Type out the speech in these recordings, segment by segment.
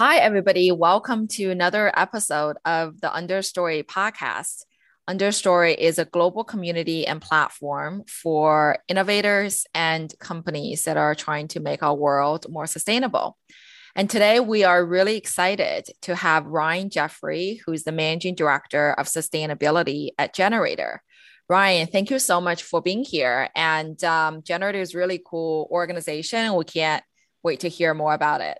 Hi, everybody. Welcome to another episode of the Understory podcast. Understory is a global community and platform for innovators and companies that are trying to make our world more sustainable. And today we are really excited to have Ryan Jeffery, who's the managing director of sustainability at gener8tor. Ryan, thank you so much for being here. And um, gener8tor is really cool organization. We can't wait to hear more about it.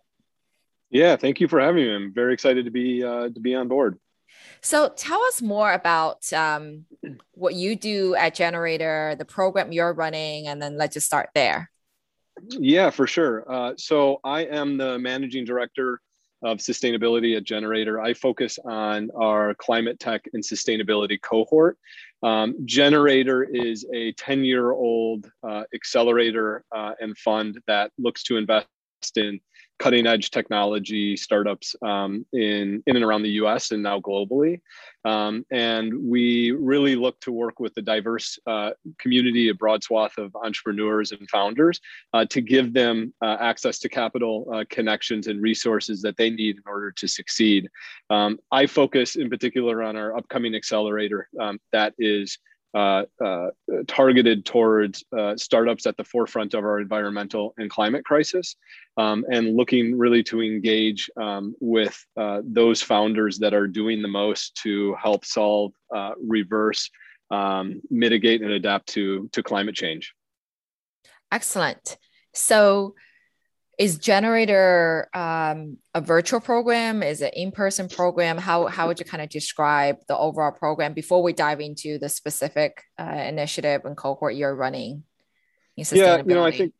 Yeah, thank you for having me. I'm very excited to be uh, to be on board. So tell us more about um, what you do at gener8tor, the program you're running, and then let's just start there. Yeah, for sure. Uh, so I am the managing director of sustainability at gener8tor. I focus on our climate tech and sustainability cohort. Um, gener8tor is a 10 year old uh, accelerator uh, and fund that looks to invest in cutting edge technology startups um, in in and around the U.S. and now globally. Um, and we really look to work with a diverse uh, community, a broad swath of entrepreneurs and founders, uh, to give them uh, access to capital uh, connections and resources that they need in order to succeed. Um, I focus in particular on our upcoming accelerator um, that is uh, uh, targeted towards uh, startups at the forefront of our environmental and climate crisis, um, and looking really to engage um, with uh, those founders that are doing the most to help solve, uh, reverse, um, mitigate, and adapt to to climate change. Excellent. So is gener8tor um, a virtual program? Is it in-person program? How, how would you kind of describe the overall program before we dive into the specific uh, initiative and cohort you're running yeah you know i think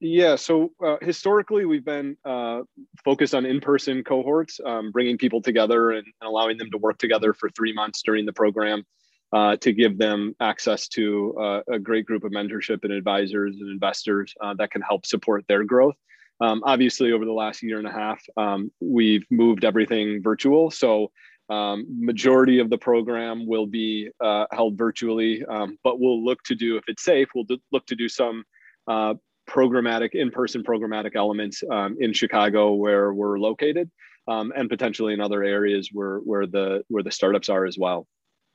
yeah so uh, historically we've been uh, focused on in-person cohorts um, bringing people together and, and, allowing them to work together for three months during the program uh, to give them access to uh, a great group of mentorship and advisors and investors uh, that can help support their growth um, obviously, over the last year and a half, um, we've moved everything virtual. So um, majority of the program will be uh, held virtually, um, but we'll look to do, if it's safe, we'll do, look to do some uh, programmatic, in-person programmatic elements um, in Chicago where we're located, um, and potentially in other areas where where the where the startups are as well.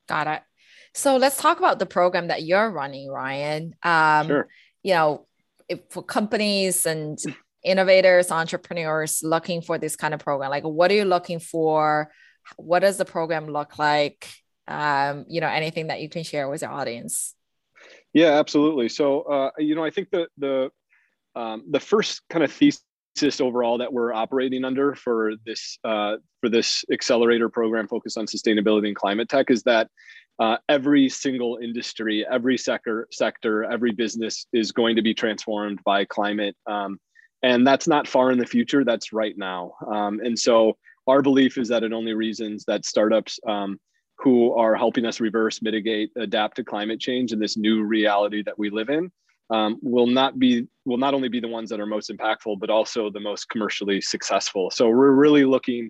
Got it. So let's talk about the program that you're running, Ryan. sure. You know, if for companies and innovators, entrepreneurs looking for this kind of program? Like, what are you looking for? What does the program look like? Um, you know, anything that you can share with your audience? Yeah, absolutely. So, uh, you know, I think the the um, the first kind of thesis overall that we're operating under for this uh, for this accelerator program focused on sustainability and climate tech is that uh, every single industry, every sector, sector, every business is going to be transformed by climate um, and that's not far in the future that's right now. Um, and so our belief is that it only reasons that startups um, who are helping us reverse mitigate adapt to climate change and this new reality that we live in um, will not be will not only be the ones that are most impactful but also the most commercially successful. So we're really looking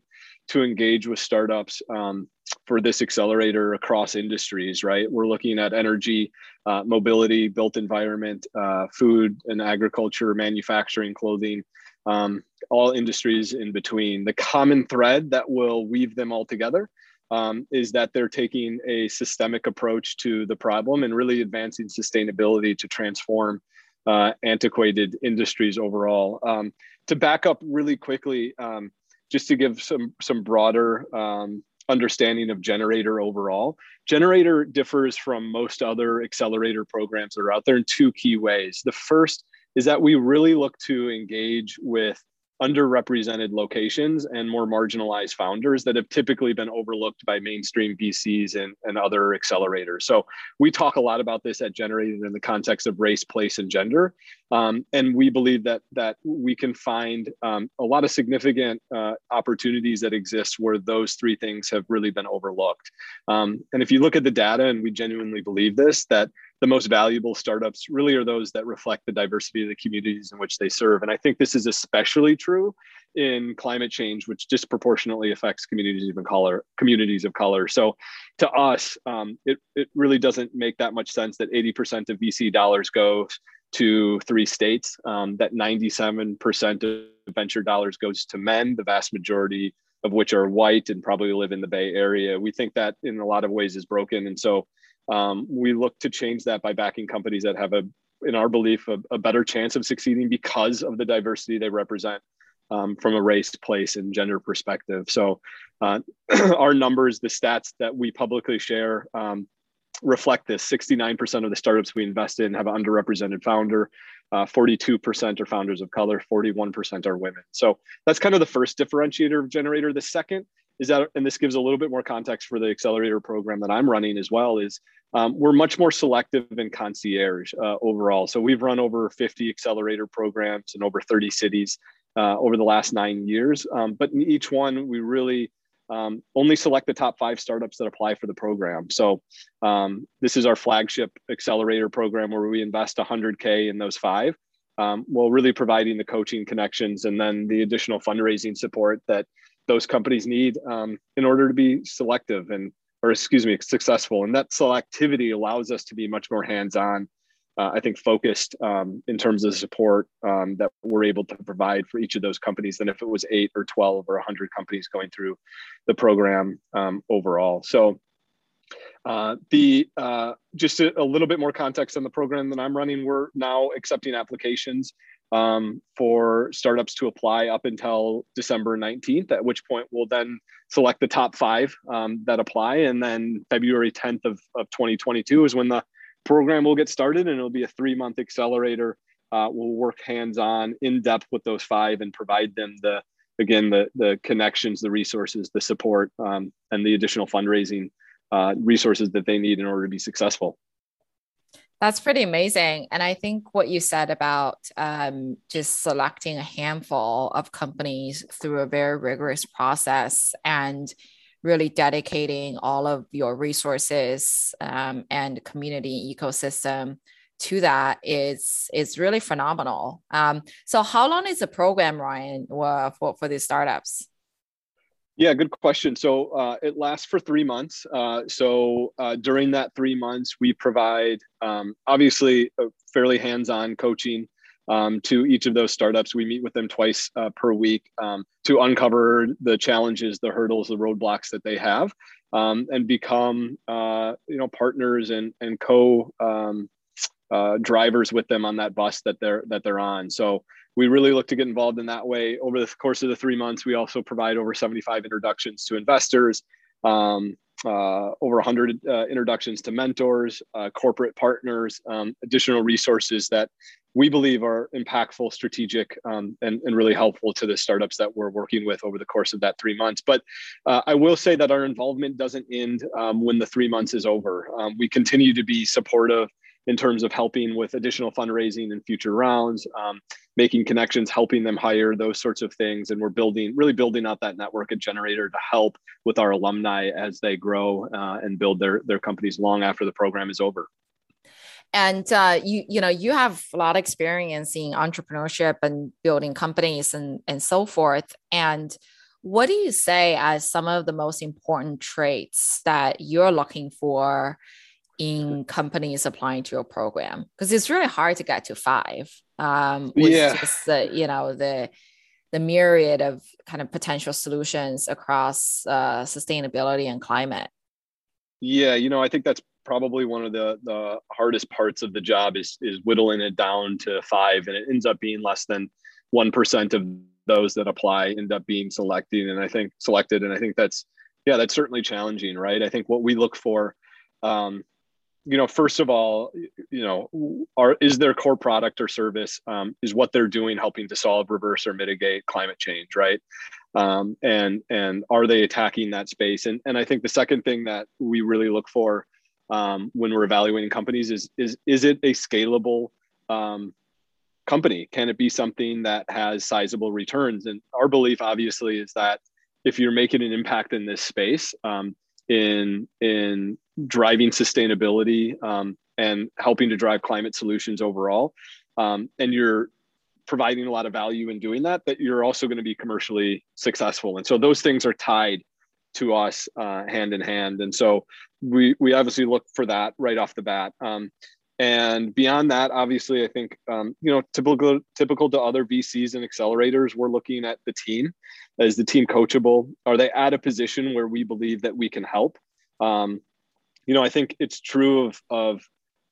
to engage with startups um, for this accelerator across industries, right? We're looking at energy, uh, mobility, built environment, uh, food and agriculture, manufacturing, clothing, um, all industries in between. The common thread that will weave them all together um, is that they're taking a systemic approach to the problem and really advancing sustainability to transform uh, antiquated industries overall. Um, to back up really quickly, um, just to give some some broader um, understanding of gener8tor overall. gener8tor differs from most other accelerator programs that are out there in two key ways. The first is that we really look to engage with underrepresented locations and more marginalized founders that have typically been overlooked by mainstream VCs and, and other accelerators. So we talk a lot about this at gener8tor in the context of race, place, and gender. Um, and we believe that that we can find um, a lot of significant uh, opportunities that exist where those three things have really been overlooked. Um, and if you look at the data, and we genuinely believe this, that the most valuable startups really are those that reflect the diversity of the communities in which they serve. And I think this is especially true in climate change, which disproportionately affects communities of color. Communities of color. So, to us, um, it it really doesn't make that much sense that 80% of VC dollars go to three states. Um, that 97% of venture dollars goes to men, the vast majority of which are white and probably live in the Bay Area. We think that in a lot of ways is broken. And so um, we look to change that by backing companies that have a, in our belief, a, a better chance of succeeding because of the diversity they represent um, from a race, place, and gender perspective. So uh, our numbers, the stats that we publicly share, um, reflect this. 69% of the startups we invest in have an underrepresented founder. Uh, 42% are founders of color. 41% are women. So that's kind of the first differentiator gener8tor. The second is that and this gives a little bit more context for the accelerator program that i'm running as well is um, we're much more selective and concierge uh, overall so we've run over 50 accelerator programs in over 30 cities uh, over the last nine years um, but in each one we really um, only select the top five startups that apply for the program. So um, this is our flagship accelerator program where we invest 100K in those five, um, while really providing the coaching connections and then the additional fundraising support that those companies need um, in order to be selective and, or excuse me, successful. And that selectivity allows us to be much more hands-on uh, I think, focused um, in terms of the support um, that we're able to provide for each of those companies than if it was eight or 12 or 100 companies going through the program um, overall. So, uh, the uh, just a, a, little bit more context on the program that I'm running. We're now accepting applications um, for startups to apply up until December 19th, at which point we'll then select the top five um, that apply. And then February 10th of, of 2022 is when the program will get started and it'll be a three month accelerator. Uh, we'll work hands on in depth with those five and provide them the, again, the, the connections, the resources, the support, um, and the additional fundraising uh, resources that they need in order to be successful. That's pretty amazing. And I think what you said about um, just selecting a handful of companies through a very rigorous process and really dedicating all of your resources um, and community ecosystem to that is is really phenomenal. Um, so, how long is the program, Ryan, for for these startups? Yeah, good question. So uh, it lasts for three months. Uh, so uh, during that three months, we provide um, obviously fairly hands-on coaching um, to each of those startups. We meet with them twice uh, per week um, to uncover the challenges, the hurdles, the roadblocks that they have, um, and become uh, you know partners and and co um, uh, drivers with them on that bus that they're that they're on. So we really look to get involved in that way. Over the course of the three months, we also provide over 75 introductions to investors. Um, uh, over 100 uh, introductions to mentors, uh, corporate partners, um, additional resources that we believe are impactful, strategic, um, and, and really helpful to the startups that we're working with over the course of that three months. But uh, I will say that our involvement doesn't end um, when the three months is over. Um, we continue to be supportive in terms of helping with additional fundraising and future rounds, um, making connections, helping them hire, those sorts of things. And we're building, really building out that network at gener8tor to help with our alumni as they grow uh, and build their, their companies long after the program is over and uh, you you know you have a lot of experience in entrepreneurship and building companies and and so forth and what do you say as some of the most important traits that you're looking for in companies applying to your program because it's really hard to get to five um, with yeah. just the you know the the myriad of kind of potential solutions across uh, sustainability and climate yeah you know i think that's probably one of the the hardest parts of the job is is whittling it down to five and it ends up being less than 1% of those that apply end up being selected and i think selected and i think that's yeah that's certainly challenging right i think what we look for um, you know first of all you know are is their core product or service um, is what they're doing helping to solve reverse or mitigate climate change right um, and and are they attacking that space and and i think the second thing that we really look for um, when we're evaluating companies is is is it a scalable um, company? Can it be something that has sizable returns? And our belief, obviously, is that if you're making an impact in this space, um, in in driving sustainability um, and helping to drive climate solutions overall, um, and you're providing a lot of value in doing that, that you're also going to be commercially successful. And so those things are tied to us uh, hand in hand. And so we we obviously look for that right off the bat. Um, and beyond that, obviously, I think um, you know typical typical to other VCs and accelerators, we're looking at the team. Is the team coachable? Are they at a position where we believe that we can help? Um, you know, I think it's true of of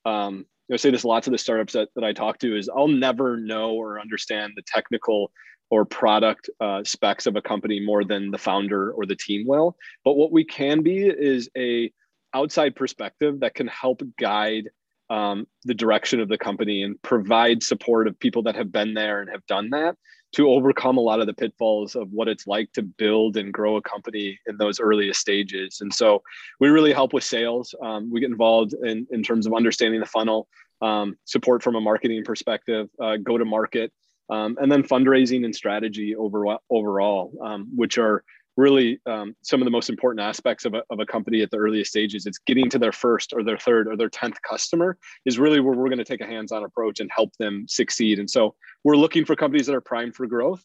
um, I say this lots of the startups that, that I talk to is I'll never know or understand the technical or product uh, specs of a company more than the founder or the team will. But what we can be is a outside perspective that can help guide um, the direction of the company and provide support of people that have been there and have done that to overcome a lot of the pitfalls of what it's like to build and grow a company in those earliest stages. And so we really help with sales. Um, we get involved in, in terms of understanding the funnel, um, support from a marketing perspective, uh, go to market, um, and then fundraising and strategy over, overall, um, which are really um, some of the most important aspects of a, of a company at the earliest stages. It's getting to their first or their third or their 10th customer is really where we're going to take a hands-on approach and help them succeed. And so we're looking for companies that are primed for growth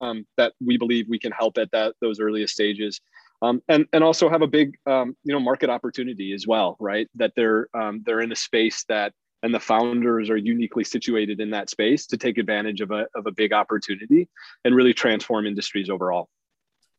um, that we believe we can help at that those earliest stages. Um, and and also have a big um, you know market opportunity as well, right? That they're um, they're in a space that and the founders are uniquely situated in that space to take advantage of a, of a big opportunity and really transform industries overall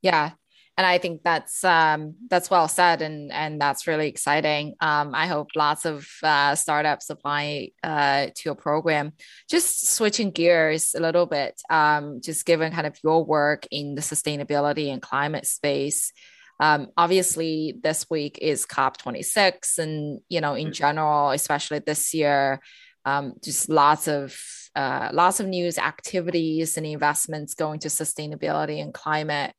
yeah. And i think that's um, that's well said and and that's really exciting. Um, i hope lots of uh, startups apply uh, to your program. Just switching gears a little bit um, just given kind of your work in the sustainability and climate space um, obviously this week is cop26 and you know in mm. general especially this year um, just lots of uh, lots of news activities and investments going to sustainability and climate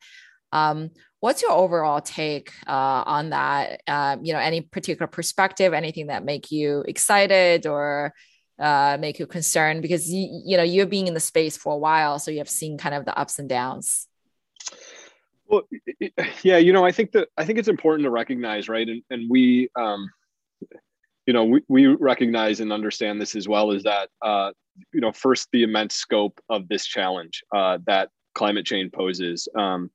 um, what's your overall take uh, on that um, you know any particular perspective anything that make you excited or uh, make you concerned because you, you know you're being in the space for a while so you have seen kind of the ups and downs well, yeah, you know, I think that I think it's important to recognize, right? And and we, um, you know, we, we recognize and understand this as well. Is that uh, you know, first the immense scope of this challenge uh, that climate change poses, um,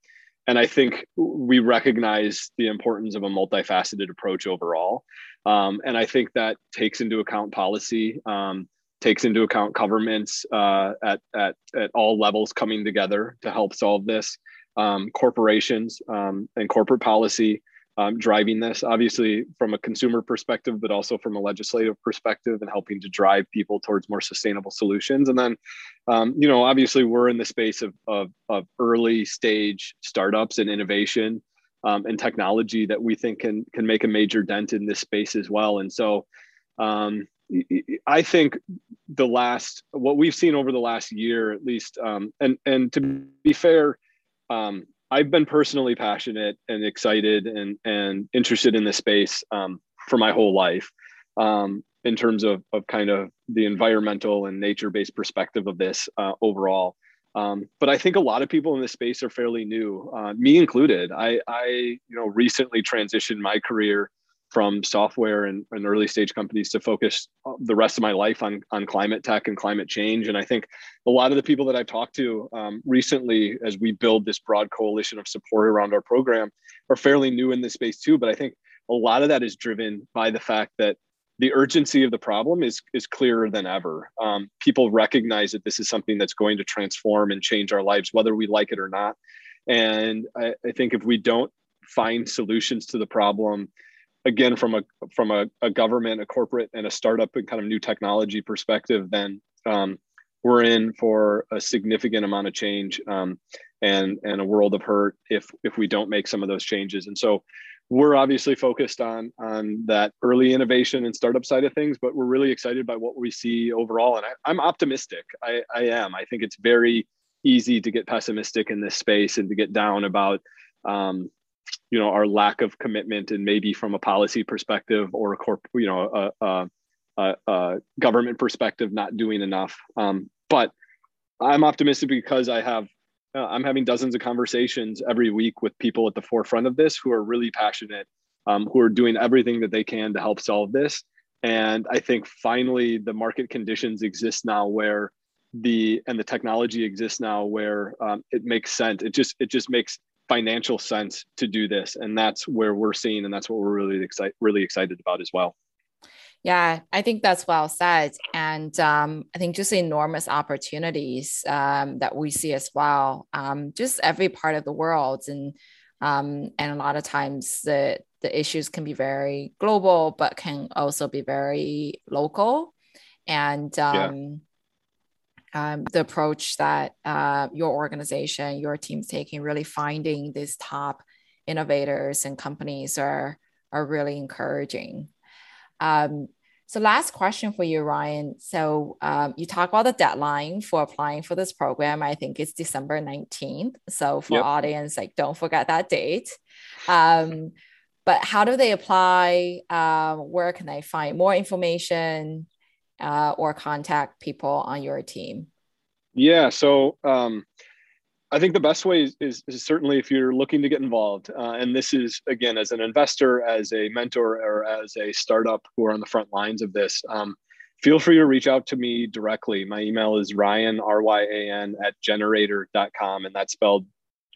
and I think we recognize the importance of a multifaceted approach overall. Um, and I think that takes into account policy. Um, takes into account governments uh, at, at, at all levels coming together to help solve this um, corporations um, and corporate policy um, driving this, obviously from a consumer perspective, but also from a legislative perspective and helping to drive people towards more sustainable solutions. And then, um, you know, obviously we're in the space of, of, of early stage startups and innovation um, and technology that we think can, can make a major dent in this space as well. And so um, I think the last, what we've seen over the last year, at least, um, and, and to be fair, um, I've been personally passionate and excited and and interested in this space um, for my whole life. Um, in terms of of kind of the environmental and nature based perspective of this uh, overall. Um, but I think a lot of people in this space are fairly new, uh, me included. I, I, you know, recently transitioned my career from software and, and, early stage companies to focus the rest of my life on, on climate tech and climate change. And I think a lot of the people that I've talked to um, recently, as we build this broad coalition of support around our program, are fairly new in this space too. But I think a lot of that is driven by the fact that the urgency of the problem is is clearer than ever. Um, people recognize that this is something that's going to transform and change our lives, whether we like it or not. And I, I think if we don't find solutions to the problem again from a from a, a, government a corporate and a startup and kind of new technology perspective then um, we're in for a significant amount of change um, and and a world of hurt if if we don't make some of those changes. And so we're obviously focused on on that early innovation and startup side of things but we're really excited by what we see overall. And I, am optimistic. I, I am. I think it's very easy to get pessimistic in this space and to get down about um, you know our lack of commitment and maybe from a policy perspective or a corp you know a, a, a, a government perspective not doing enough. Um, but i'm optimistic because i have uh, i'm having dozens of conversations every week with people at the forefront of this who are really passionate um, who are doing everything that they can to help solve this. And i think finally the market conditions exist now where the and the technology exists now where um, it makes sense. It just it just makes financial sense to do this and that's where we're seeing and that's what we're really excited really excited about as well Yeah, I think that's well said. And um, I think just enormous opportunities um, that we see as well, um, just every part of the world. And um, and a lot of times the, the issues can be very global, but can also be very local. And yeah. Um, the approach that uh, your organization, your team's taking, really finding these top innovators and companies are are really encouraging. Um, so last question for you, Ryan. So um, you talk about the deadline for applying for this program. I think it's December 19th. So for yep. audience, like don't forget that date. Um, but how do they apply? Um, where can they find more information uh, or contact people on your team? Yeah. So um, I think the best way is, is, is, certainly if you're looking to get involved, uh, and this is again as an investor, as a mentor, or as a startup who are on the front lines of this. Um, feel free to reach out to me directly. My email is ryan r y a n at gener8tor.com, and that's spelled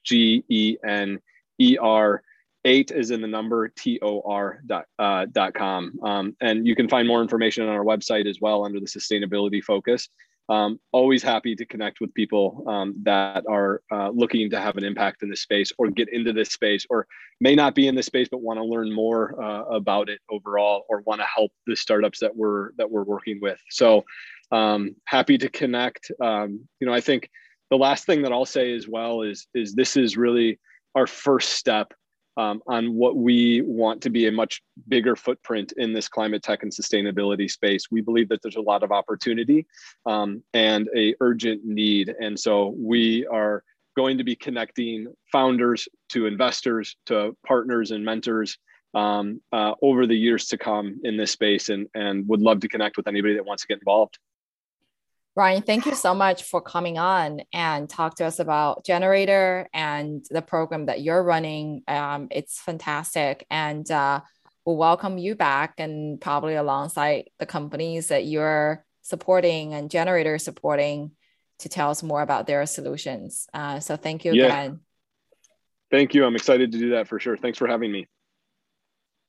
G E N E R. Eight is in the number T O R dot, uh, dot com. Um, and you can find more information on our website as well under the sustainability focus. Um, always happy to connect with people um, that are uh, looking to have an impact in this space or get into this space or may not be in this space but want to learn more uh, about it overall or want to help the startups that we're that we're working with. So um, happy to connect. Um, you know i think the last thing that i'll say as well is is this is really our first step um, on what we want to be a much bigger footprint in this climate tech and sustainability space. We believe that there's a lot of opportunity um, and a urgent need, and so we are going to be connecting founders to investors to partners and mentors um, uh, over the years to come in this space, and and would love to connect with anybody that wants to get involved. Ryan, thank you so much for coming on and talk to us about gener8tor and the program that you're running. Um, it's fantastic. And uh, we'll welcome you back and probably alongside the companies that you're supporting and gener8tor supporting to tell us more about their solutions. Uh, so thank you yeah. again. Thank you. I'm excited to do that for sure. Thanks for having me.